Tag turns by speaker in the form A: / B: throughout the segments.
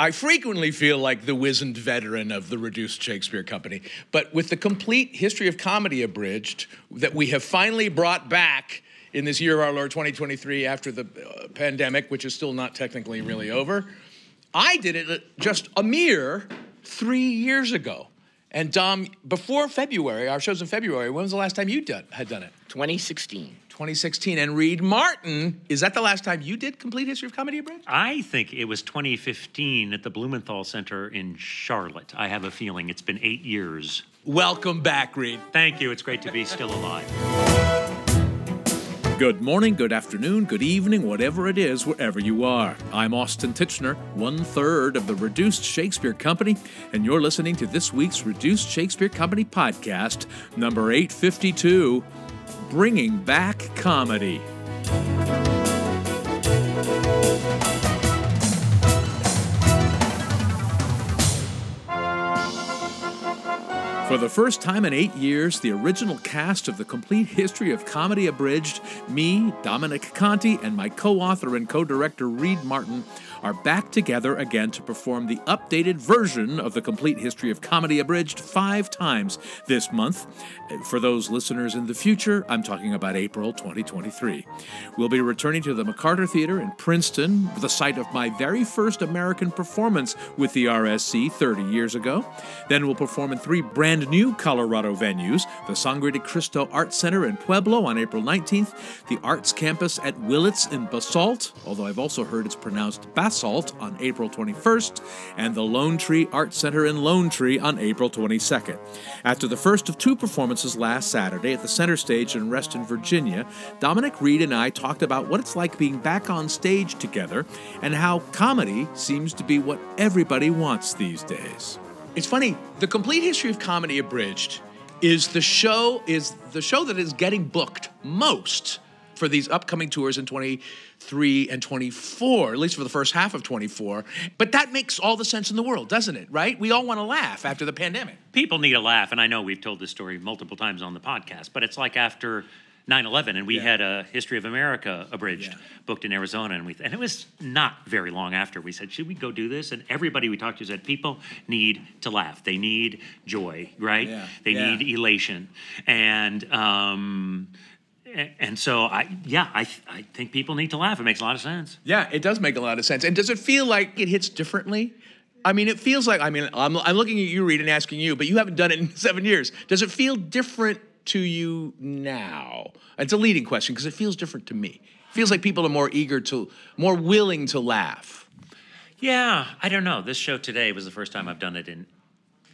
A: I frequently feel like the wizened veteran of the reduced Shakespeare Company, but with the complete history of comedy abridged that we have finally brought back in this year of our Lord 2023 after the uh, pandemic, which is still not technically really over, I did it just a mere three years ago. And Dom, before February, our show's in February. When was the last time you done, had done it?
B: 2016.
A: 2016. And Reed Martin, is that the last time you did Complete History of Comedy Abridged?
C: I think it was 2015 at the Blumenthal Center in Charlotte. I have a feeling it's been eight years.
A: Welcome back, Reed.
C: Thank you. It's great to be still alive.
A: Good morning, good afternoon, good evening, whatever it is, wherever you are. I'm Austin Tichenor, one third of the Reduced Shakespeare Company, and you're listening to this week's Reduced Shakespeare Company podcast, number 852 Bringing Back Comedy. For the first time in eight years, the original cast of the complete history of comedy abridged, me, Dominic Conti, and my co author and co director Reed Martin are back together again to perform the updated version of the complete history of comedy abridged five times this month. For those listeners in the future, I'm talking about April 2023. We'll be returning to the McCarter Theater in Princeton, the site of my very first American performance with the RSC 30 years ago. Then we'll perform in three brand new Colorado venues the Sangre de Cristo Art Center in Pueblo on April 19th, the Arts Campus at Willits in Basalt, although I've also heard it's pronounced Basalt on April 21st, and the Lone Tree Art Center in Lone Tree on April 22nd. After the first of two performances last Saturday at the Center Stage in Reston, Virginia, Dominic Reed and I talked about what it's like being back on stage together and how comedy seems to be what everybody wants these days. It's funny, the complete history of comedy abridged is the show is the show that is getting booked most for these upcoming tours in 23 and 24, at least for the first half of 24. But that makes all the sense in the world, doesn't it? Right? We all want to laugh after the pandemic.
C: People need a laugh, and I know we've told this story multiple times on the podcast, but it's like after 9/11, and we
A: Yeah.
C: had a History of America abridged
A: Yeah.
C: booked in Arizona, and we and it was not very long after we said, should we go do this? And everybody we talked to said, people need to laugh. They need joy, right?
A: Yeah.
C: They need elation, and um, and so I yeah I I think people need to laugh. It makes a lot of sense.
A: Yeah, it does make a lot of sense. And does it feel like it hits differently? I mean, it feels like, I mean, I'm, I'm looking at you, Reed, and asking you, but you haven't done it in seven years. Does it feel different to you now? It's a leading question because it feels different to me. It feels like people are more eager to, more willing to laugh.
C: Yeah, I don't know. This show today was the first time I've done it in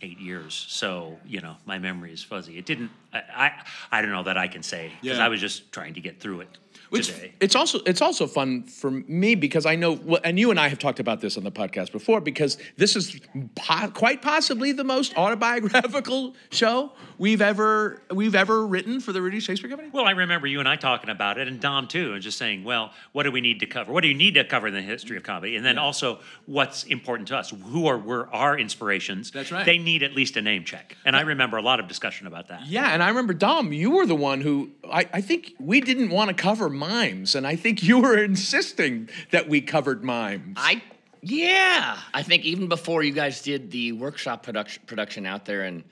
C: eight years, so you know my memory is fuzzy. It didn't. I I, I don't know that I can say because
A: Yeah.
C: I was just trying to get through it
A: Which
C: today.
A: it's also it's also fun for me because I know well, and you and I have talked about this on the podcast before because this is po- quite possibly the most autobiographical show we've ever we've ever written for the Reduced Shakespeare Company.
C: Well, I remember you and I talking about it, and Dom too, and just saying, well, what do we need to cover? What do you need to cover in the history of comedy? And then also, what's important to us? Who are were our inspirations?
A: That's right.
C: They need at least a name check, and I remember a lot of discussion about that.
A: Yeah, and I remember Dom, you were the one who I, I think we didn't want to cover mimes, and I think you were insisting that we covered mimes.
B: I yeah. I think even before you guys did the workshop production production out there in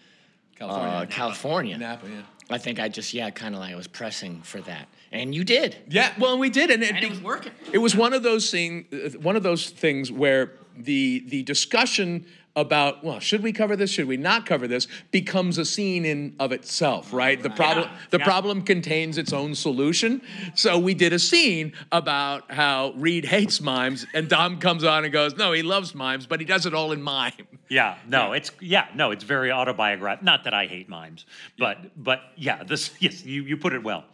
A: California.
B: uh, California,
A: Napa, yeah.
B: I think I just yeah, kind of like I was pressing for that, and you did.
A: Yeah, well, we did, and it,
B: And it was working.
A: It was one of those thing, uh, one of those things where the the discussion about well, should we cover this? Should we not cover this? Becomes a scene in of itself, oh, right? The problem
C: Yeah,
A: the
C: yeah.
A: problem contains its own solution. So we did a scene about how Reed hates mimes, and Dom comes on and goes, "No, he loves mimes, but he does it all in mime."
C: Yeah, no, it's yeah, no, it's very autobiographical. Not that I hate mimes, but but yeah, this yes, you, you put it well.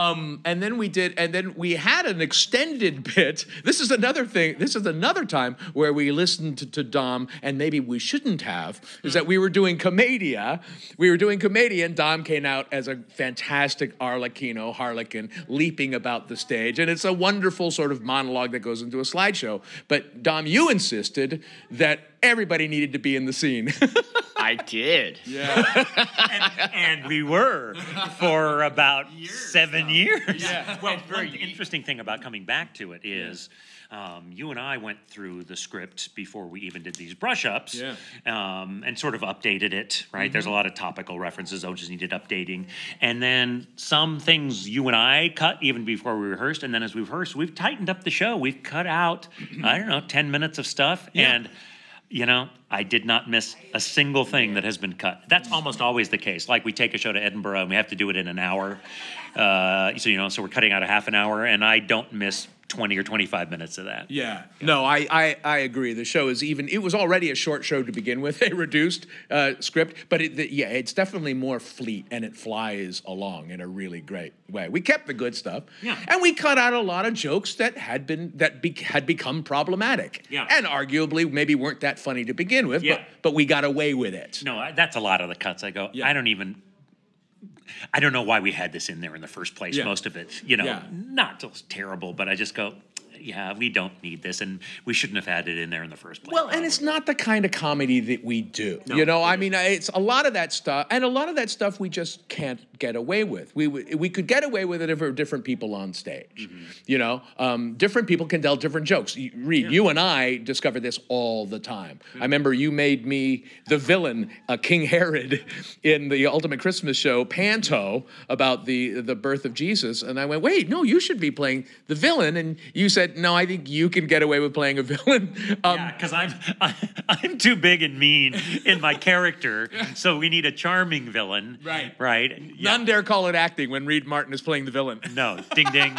A: Um, and then we did, and then we had an extended bit. This is another thing. This is another time where we listened to, to Dom, and maybe we shouldn't have. Is that we were doing Commedia. We were doing Commedia, and Dom came out as a fantastic Arlecchino, Harlequin, leaping about the stage, and it's a wonderful sort of monologue that goes into a slideshow. But Dom, you insisted that everybody needed to be in the scene.
B: I did.
A: yeah.
C: and, and we were for about seven years. Yeah. Well, one interesting thing about coming back to it is um, you and I went through the script before we even did these brush ups
A: Yeah.
C: um, and sort of updated it, right? There's a lot of topical references, oh, just needed updating. And then some things you and I cut even before we rehearsed. And then as we rehearsed, we've tightened up the show. We've cut out, I don't know, 10 minutes of stuff.
A: Yeah.
C: And, you know, I did not miss a single thing that has been cut. That's almost always the case. Like we take a show to Edinburgh and we have to do it in an hour. Uh, so, you know, so we're cutting out a half an hour, and I don't miss 20 or 25 minutes of that.
A: Yeah. No, I, I, I agree. The show is even, it was already a short show to begin with, a reduced uh, script, but it, the, yeah, it's definitely more fleet and it flies along in a really great way. We kept the good stuff.
C: Yeah.
A: And we cut out a lot of jokes that had been, that be, had become problematic.
C: Yeah.
A: And arguably maybe weren't that funny to begin with,
C: Yeah.
A: but, but we got away with it.
C: No, I- that's a lot of the cuts. I go,
A: Yeah.
C: I don't even. I don't know why we had this in there in the first place.
A: Yeah.
C: Most of it, you know,
A: Yeah.
C: not just terrible, but I just go, yeah, we don't need this, and we shouldn't have had it in there in the first place.
A: Well, and it's not the kind of comedy that we do.
C: No,
A: you know, I mean, it's a lot of that stuff, and a lot of that stuff we just can't get away with. We w- we could get away with it if there were different people on stage.
C: Mm-hmm.
A: You know, um, different people can tell different jokes. You, Reed, you and I discover this all the time. I remember you made me the villain, uh, King Herod, in the Ultimate Christmas Show, Panto, about the the birth of Jesus, and I went, wait, no, you should be playing the villain, and you said, no, I think you can get away with playing a villain. Um,
C: Yeah, because I'm I, I'm too big and mean in my character, so we need a charming villain.
A: Right.
C: Right. Yeah.
A: None dare call it acting when Reed Martin is playing the villain.
C: No. Ding ding.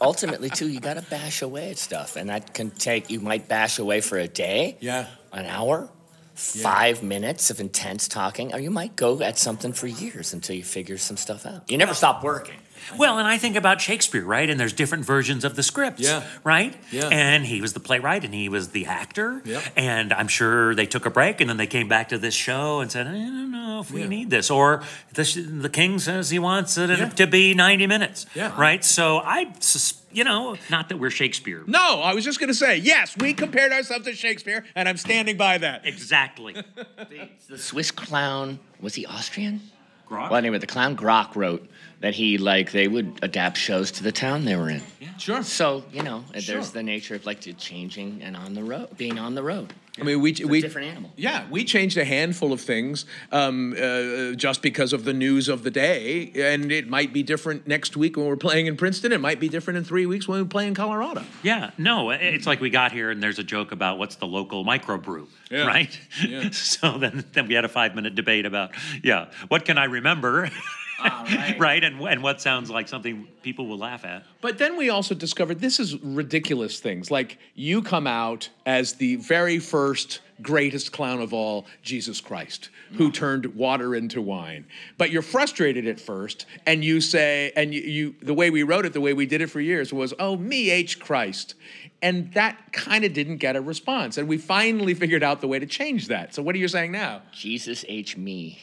B: Ultimately, too, you got to bash away at stuff, and that can take. You might bash away for a day,
A: Yeah.
B: an hour, five minutes of intense talking, or you might go at something for years until you figure some stuff out. You never stop working.
C: Well, and I think about Shakespeare, right? And there's different versions of the scripts,
A: Yeah.
C: right?
A: Yeah.
C: And he was the playwright and he was the actor.
A: Yep.
C: And I'm sure they took a break and then they came back to this show and said, I don't know if we
A: Yeah.
C: need this. Or the, the king says he wants it
A: Yeah.
C: to be 90 minutes,
A: Yeah.
C: right? So I, sus- you know, not that we're Shakespeare.
A: No, I was just going to say, yes, we compared ourselves to Shakespeare, and I'm standing by that.
C: Exactly.
B: The, the Swiss clown was he Austrian?
C: Grock?
B: Well, anyway, the clown Grock wrote that he like they would adapt shows to the town they were in. Yeah.
A: Sure.
B: So you know,
A: Sure.
B: there's the nature of like changing and on the road, being on the road.
A: I mean, we
B: It's a
A: we
B: different animal.
A: Yeah, we changed a handful of things um, uh, just because of the news of the day, and it might be different next week when we're playing in Princeton. It might be different in three weeks when we play in Colorado.
C: Yeah, no, it's like we got here and there's a joke about what's the local microbrew,
A: Yeah.
C: right?
A: Yeah.
C: so then, then we had a five minute debate about, yeah, what can I remember?
B: right.
C: right? And, and what sounds like something people will laugh at.
A: But then we also discovered this is ridiculous things. Like you come out as the very first greatest clown of all, Jesus Christ, who turned water into wine. But you're frustrated at first, and you say, and you, you the way we wrote it, the way we did it for years was, oh, me H Christ. And that kind of didn't get a response. And we finally figured out the way to change that. So what are you saying now?
B: Jesus H me.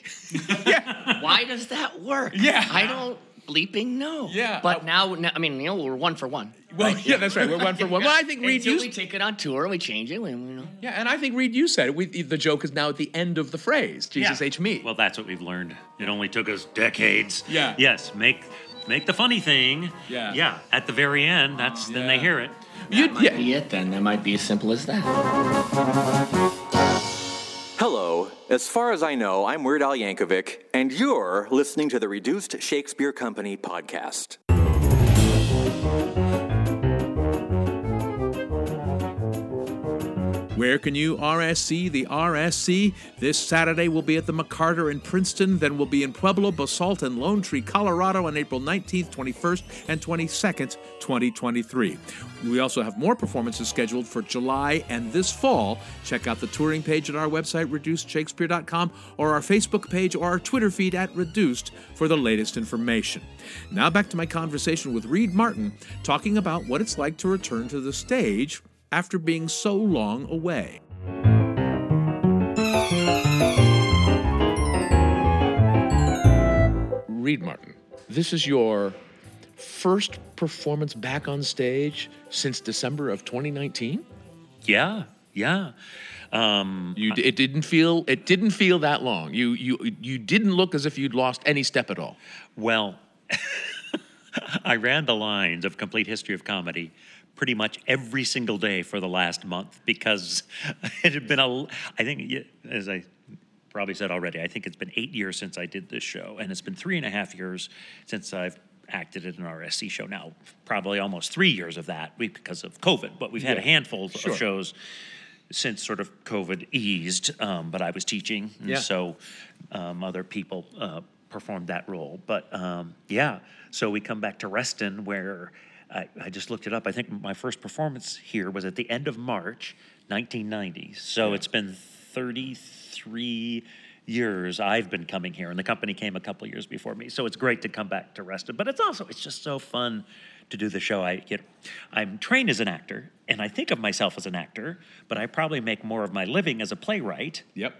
A: Yeah.
B: Why does that work?
A: Yeah.
B: I don't bleeping know.
A: Yeah.
B: But now, now, I mean, you know, we're one for one.
A: Well, yeah, that's right. We're one for one. Well, I think Reed,
B: Until
A: you
B: we take it on tour and we change it. We, you know.
A: Yeah, and I think Reed, you said it. We, the joke is now at the end of the phrase. Jesus
C: Yeah.
A: H me.
C: Well, that's what we've learned. It only took us decades.
A: Yeah.
C: Yes, make make the funny thing.
A: Yeah.
C: Yeah. At the very end, that's then they hear it.
A: You-
B: That might
A: yeah.
B: be it then. That might be as simple as that.
D: Hello. As far as I know, I'm Weird Al Yankovic, and you're listening to the Reduced Shakespeare Company podcast.
A: Where can you RSC the RSC? This Saturday we'll be at the McCarter in Princeton, then we'll be in Pueblo, Basalt, and Lone Tree, Colorado on April 19th, 21st, and 22nd, 2023. We also have more performances scheduled for July and this fall. Check out the touring page at our website, reducedshakespeare.com, or our Facebook page or our Twitter feed at Reduced for the latest information. Now back to my conversation with Reed Martin, talking about what it's like to return to the stage after being so long away. Reed Martin, this is your first performance back on stage since December of 2019.
C: Yeah. Yeah. Um,
A: You, it didn't feel it didn't feel that long. You you you didn't look as if you'd lost any step at all.
C: Well, I ran the lines of Complete History of Comedy pretty much every single day for the last month because it had been a. I think, as I probably said already, I think it's been eight years since I did this show, and it's been three and a half years since I've acted in an RSC show. Now, probably almost three years of that because of COVID, but we've had a handful
A: Sure.
C: of shows since sort of COVID eased, um, but I was teaching, and
A: Yeah.
C: so um, other people uh, performed that role. But um, yeah, so we come back to Reston, where I, I just looked it up. I think my first performance here was at the end of March, 1990. So it's been 33 years I've been coming here, and the company came a couple years before me. So it's great to come back to Reston, but it's also it's just so fun to do the show. I get, I'm trained as an actor, and I think of myself as an actor, but I probably make more of my living as a playwright.
A: Yep.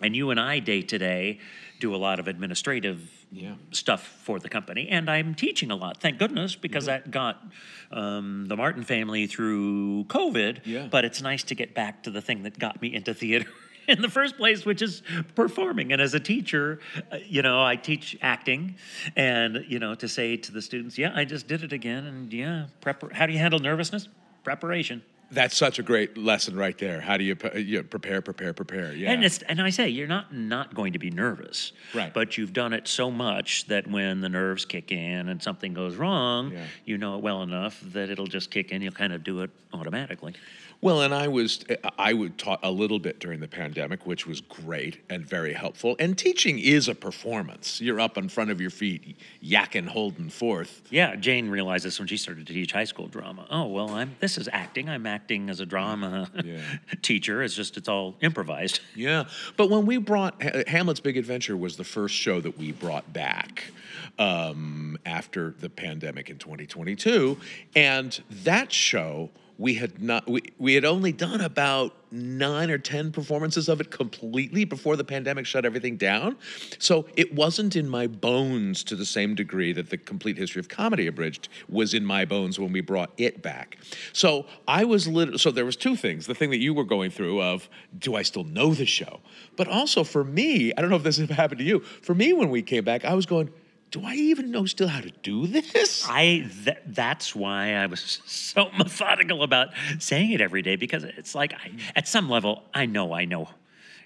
C: And you and I, day to day, do a lot of administrative
A: Yeah.
C: stuff for the company. And I'm teaching a lot, thank goodness, because
A: Mm-hmm.
C: that got um, the Martin family through COVID.
A: Yeah.
C: But it's nice to get back to the thing that got me into theater. In the first place, which is performing. And as a teacher, uh, you know, I teach acting. And, you know, to say to the students, yeah, I just did it again. And yeah, prep- how do you handle nervousness? Preparation.
A: That's such a great lesson right there. How do you, you prepare, prepare, prepare? Yeah.
C: And it's and I say you're not not going to be nervous,
A: Right.
C: But you've done it so much that when the nerves kick in and something goes wrong,
A: Yeah.
C: you know it well enough that it'll just kick in. You'll kind of do it automatically.
A: Well, and I was I would taught a little bit during the pandemic, which was great and very helpful. And teaching is a performance. You're up in front of your feet, yakking, holding forth.
C: Yeah, Jane realized this when she started to teach high school drama. Oh well, I'm this is acting. I'm acting as a drama
A: Yeah.
C: teacher. It's just it's all improvised.
A: Yeah, but when we brought Hamlet's Big Adventure was the first show that we brought back um, after the pandemic in 2022, and that show we had not we, we had only done about nine or ten performances of it completely before the pandemic shut everything down. So it wasn't in my bones to the same degree that the complete history of comedy abridged was in my bones when we brought it back. So i was lit- so there was two things. The thing that you were going through of do i still know the show? But also for me i don't know if this has happened to you for me when we came back i was going do i even know still how to do this
C: I th- that's why I was so methodical about saying it every day because it's like I, mm. at some level I know I know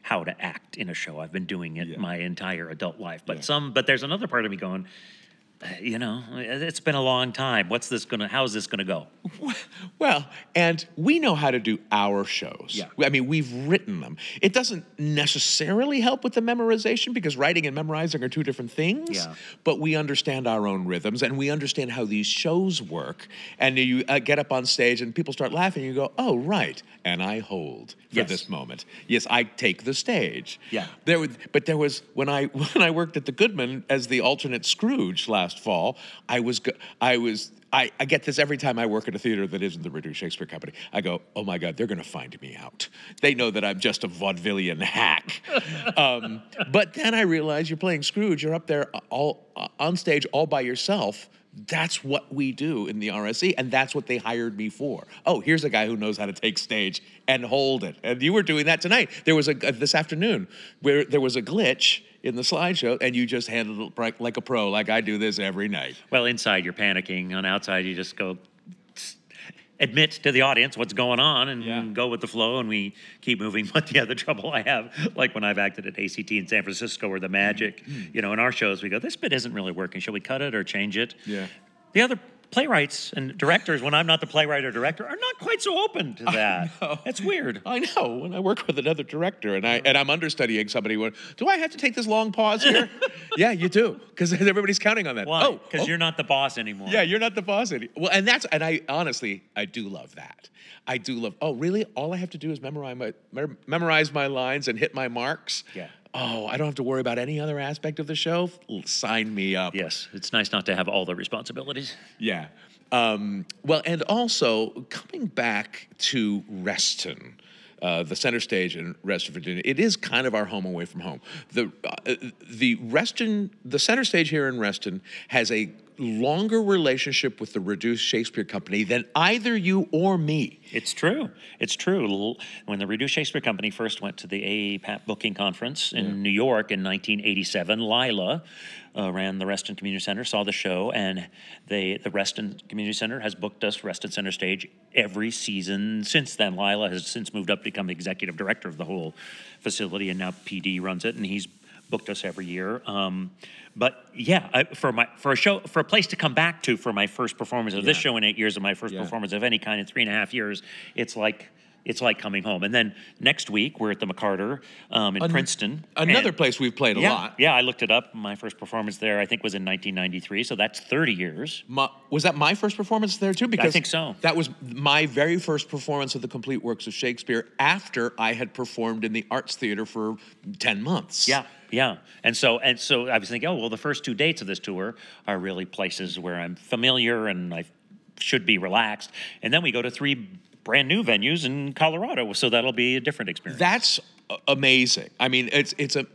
C: how to act in a show. I've been doing it
A: Yeah.
C: my entire adult life. But
A: Yeah.
C: some but there's another part of me going you know, it's been a long time. What's this gonna? How's this gonna go?
A: Well, and we know how to do our shows.
C: Yeah.
A: I mean, we've written them. It doesn't necessarily help with the memorization because writing and memorizing are two different things.
C: Yeah.
A: But we understand our own rhythms and we understand how these shows work. And you uh, get up on stage and people start laughing. And you go, "Oh, right." And I hold for
C: Yes.
A: this moment. Yes, I take the stage.
C: Yeah.
A: There, was- but there was when I when I worked at the Goodman as the alternate Scrooge last fall. I was I was I, I get this every time I work at a theater that isn't the Reduced Shakespeare Company. I go, oh my God, they're going to find me out. They know that I'm just a vaudevillian hack. um, but then I realize you're playing Scrooge. You're up there all uh, on stage all by yourself. That's what we do in the RSC, and that's what they hired me for. Oh, here's a guy who knows how to take stage and hold it. And you were doing that tonight. There was a uh, this afternoon where there was a glitch in the slideshow, and you just handled it like- a pro, like I do this every night.
C: Well, inside you're panicking. On outside you just go admit to the audience what's going on and
A: Yeah.
C: go with the flow and we keep moving. But yeah the other trouble I have, like when I've acted at ACT in San Francisco or the Magic, mm-hmm. you know, in our shows we go, this bit isn't really working. Shall we cut it or change it?
A: Yeah.
C: The other playwrights and directors, when I'm not the playwright or director, are not quite so open to that. It's weird.
A: I know when I work with another director and I and I'm understudying somebody. Do I have to take this long pause here? yeah, you do because everybody's counting on that.
C: Why?
A: Oh,
C: Because
A: oh,
C: you're not the boss anymore.
A: Yeah, you're not the boss any. Well, and that's and I honestly I do love that. I do love. Oh, really? All I have to do is memorize my memorize my lines and hit my marks.
C: Yeah.
A: Oh, I don't have to worry about any other aspect of the show. Sign me up.
C: Yes, it's nice not to have all the responsibilities.
A: Yeah. Um, well, and also coming back to Reston, uh, the center stage in Reston, Virginia, it is kind of our home away from home. The uh, the Reston, the center stage here in Reston has a longer relationship with the Reduced Shakespeare Company than either you or me.
C: It's true. It's true. When the Reduced Shakespeare Company first went to the AAPAP Booking Conference in New York in 1987, Lila uh, ran the Reston Community Center, saw the show, and they, the Reston Community Center has booked us Reston Center Stage every season since then. Lila has since moved up to become the executive director of the whole facility, and now PD runs it, and he's booked us every year. Um, but yeah, I, for my for a show for a place to come back to for my first performance of this show in eight years and my first
A: Yeah.
C: performance of any kind in three and a half years, it's like it's like coming home. And then next week we're at the McCarter um, in
A: An-
C: Princeton.
A: Another
C: And-
A: place we've played a
C: yeah,
A: lot.
C: Yeah, I looked it up. My first performance there, I think, was in 1993. So that's 30 years.
A: My, was that my first performance there too? Because I
C: think so.
A: That was my very first performance of the complete works of Shakespeare after I had performed in the Arts Theater for ten months.
C: Yeah, yeah. And so and so I was thinking, oh well, the first two dates of this tour are really places where I'm familiar and I should be relaxed. And then we go to three brand new venues in Colorado, so that'll be a different experience.
A: That's amazing. I mean, it's it's a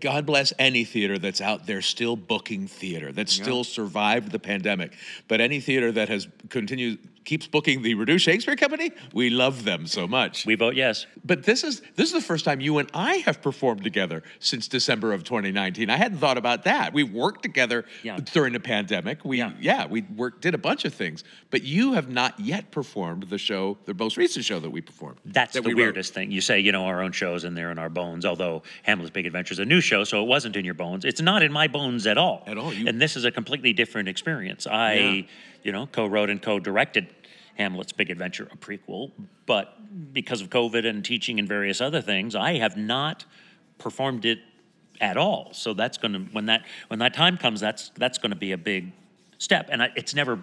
A: God bless any theater that's out there still booking theater that still survived the pandemic. But any theater that has continued keeps booking the Reduced Shakespeare Company, we love them so much.
C: we vote yes.
A: But this is this is the first time you and I have performed together since December of 2019. I hadn't thought about that. We worked together
C: Yeah.
A: during the pandemic. We
C: Yeah.
A: we worked did a bunch of things. But you have not yet performed the show, the most recent show that we performed.
C: That's
A: that
C: the
A: we wrote.
C: weirdest thing. You say, you know, our own shows and they're in our bones, although Hamlet's Big Adventure is a new show, so it wasn't in your bones. It's not in my bones at all.
A: At all. You-
C: and this is a completely different experience. I,
A: Yeah.
C: you know, co wrote and co directed Hamlet's Big Adventure, a prequel, but because of COVID and teaching and various other things, I have not performed it at all. So that's going to when that when that time comes, that's that's going to be a big step. And I, it's never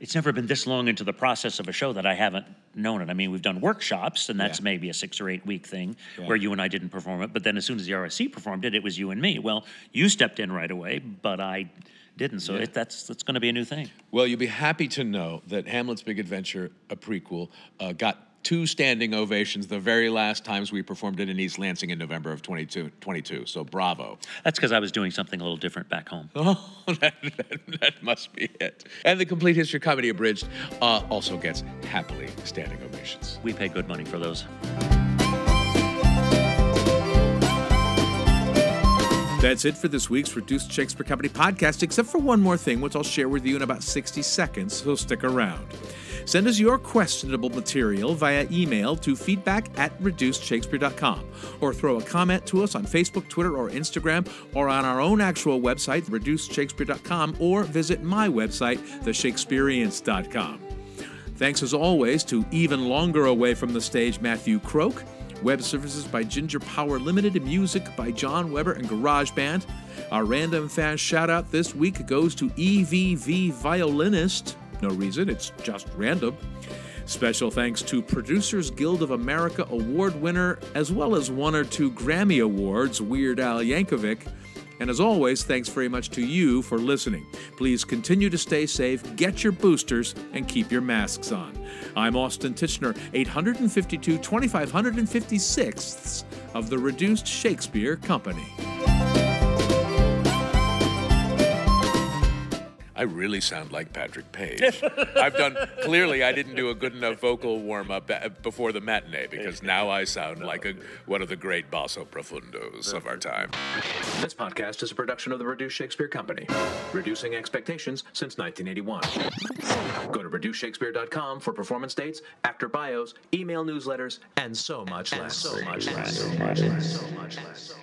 C: it's never been this long into the process of a show that I haven't known it. I mean, we've done workshops, and that's
A: Yeah.
C: maybe a six or eight week thing
A: Yeah.
C: where you and I didn't perform it. But then as soon as the RSC performed it, it was you and me. Well, you stepped in right away, but I didn't. So it, that's that's going to be a new thing.
A: Well, you'll be happy to know that Hamlet's Big Adventure, a prequel, uh, got two standing ovations the very last times we performed it in East Lansing in November of 22. 22 so bravo.
C: That's because I was doing something a little different back home.
A: Oh, that, that, that must be it. And the Complete History Comedy Abridged uh, also gets happily standing ovations.
C: We pay good money for those.
A: That's it for this week's Reduced Shakespeare Company podcast, except for one more thing, which I'll share with you in about 60 seconds, so stick around. Send us your questionable material via email to feedback at reducedshakespeare.com or throw a comment to us on Facebook, Twitter, or Instagram or on our own actual website, reducedshakespeare.com, or visit my website, theshakespeareans.com. Thanks as always to even longer away from the stage Matthew Croak. Web services by Ginger Power Limited and music by John Weber and GarageBand. Our random fast shout out this week goes to EVV Violinist. No reason, it's just random. Special thanks to Producers Guild of America award winner, as well as one or two Grammy Awards, Weird Al Yankovic. And as always, thanks very much to you for listening. Please continue to stay safe, get your boosters, and keep your masks on. I'm Austin Tichenor, 852 2556 of the Reduced Shakespeare Company. I really sound like Patrick Page. I've done, clearly, I didn't do a good enough vocal warm up before the matinee because now I sound like a, one of the great basso profundos of our time.
E: This podcast is a production of the Reduced Shakespeare Company, reducing expectations since 1981. Go to reducedshakespeare.com for performance dates, actor bios, email newsletters, and so much less. So much less. So much less. So much less.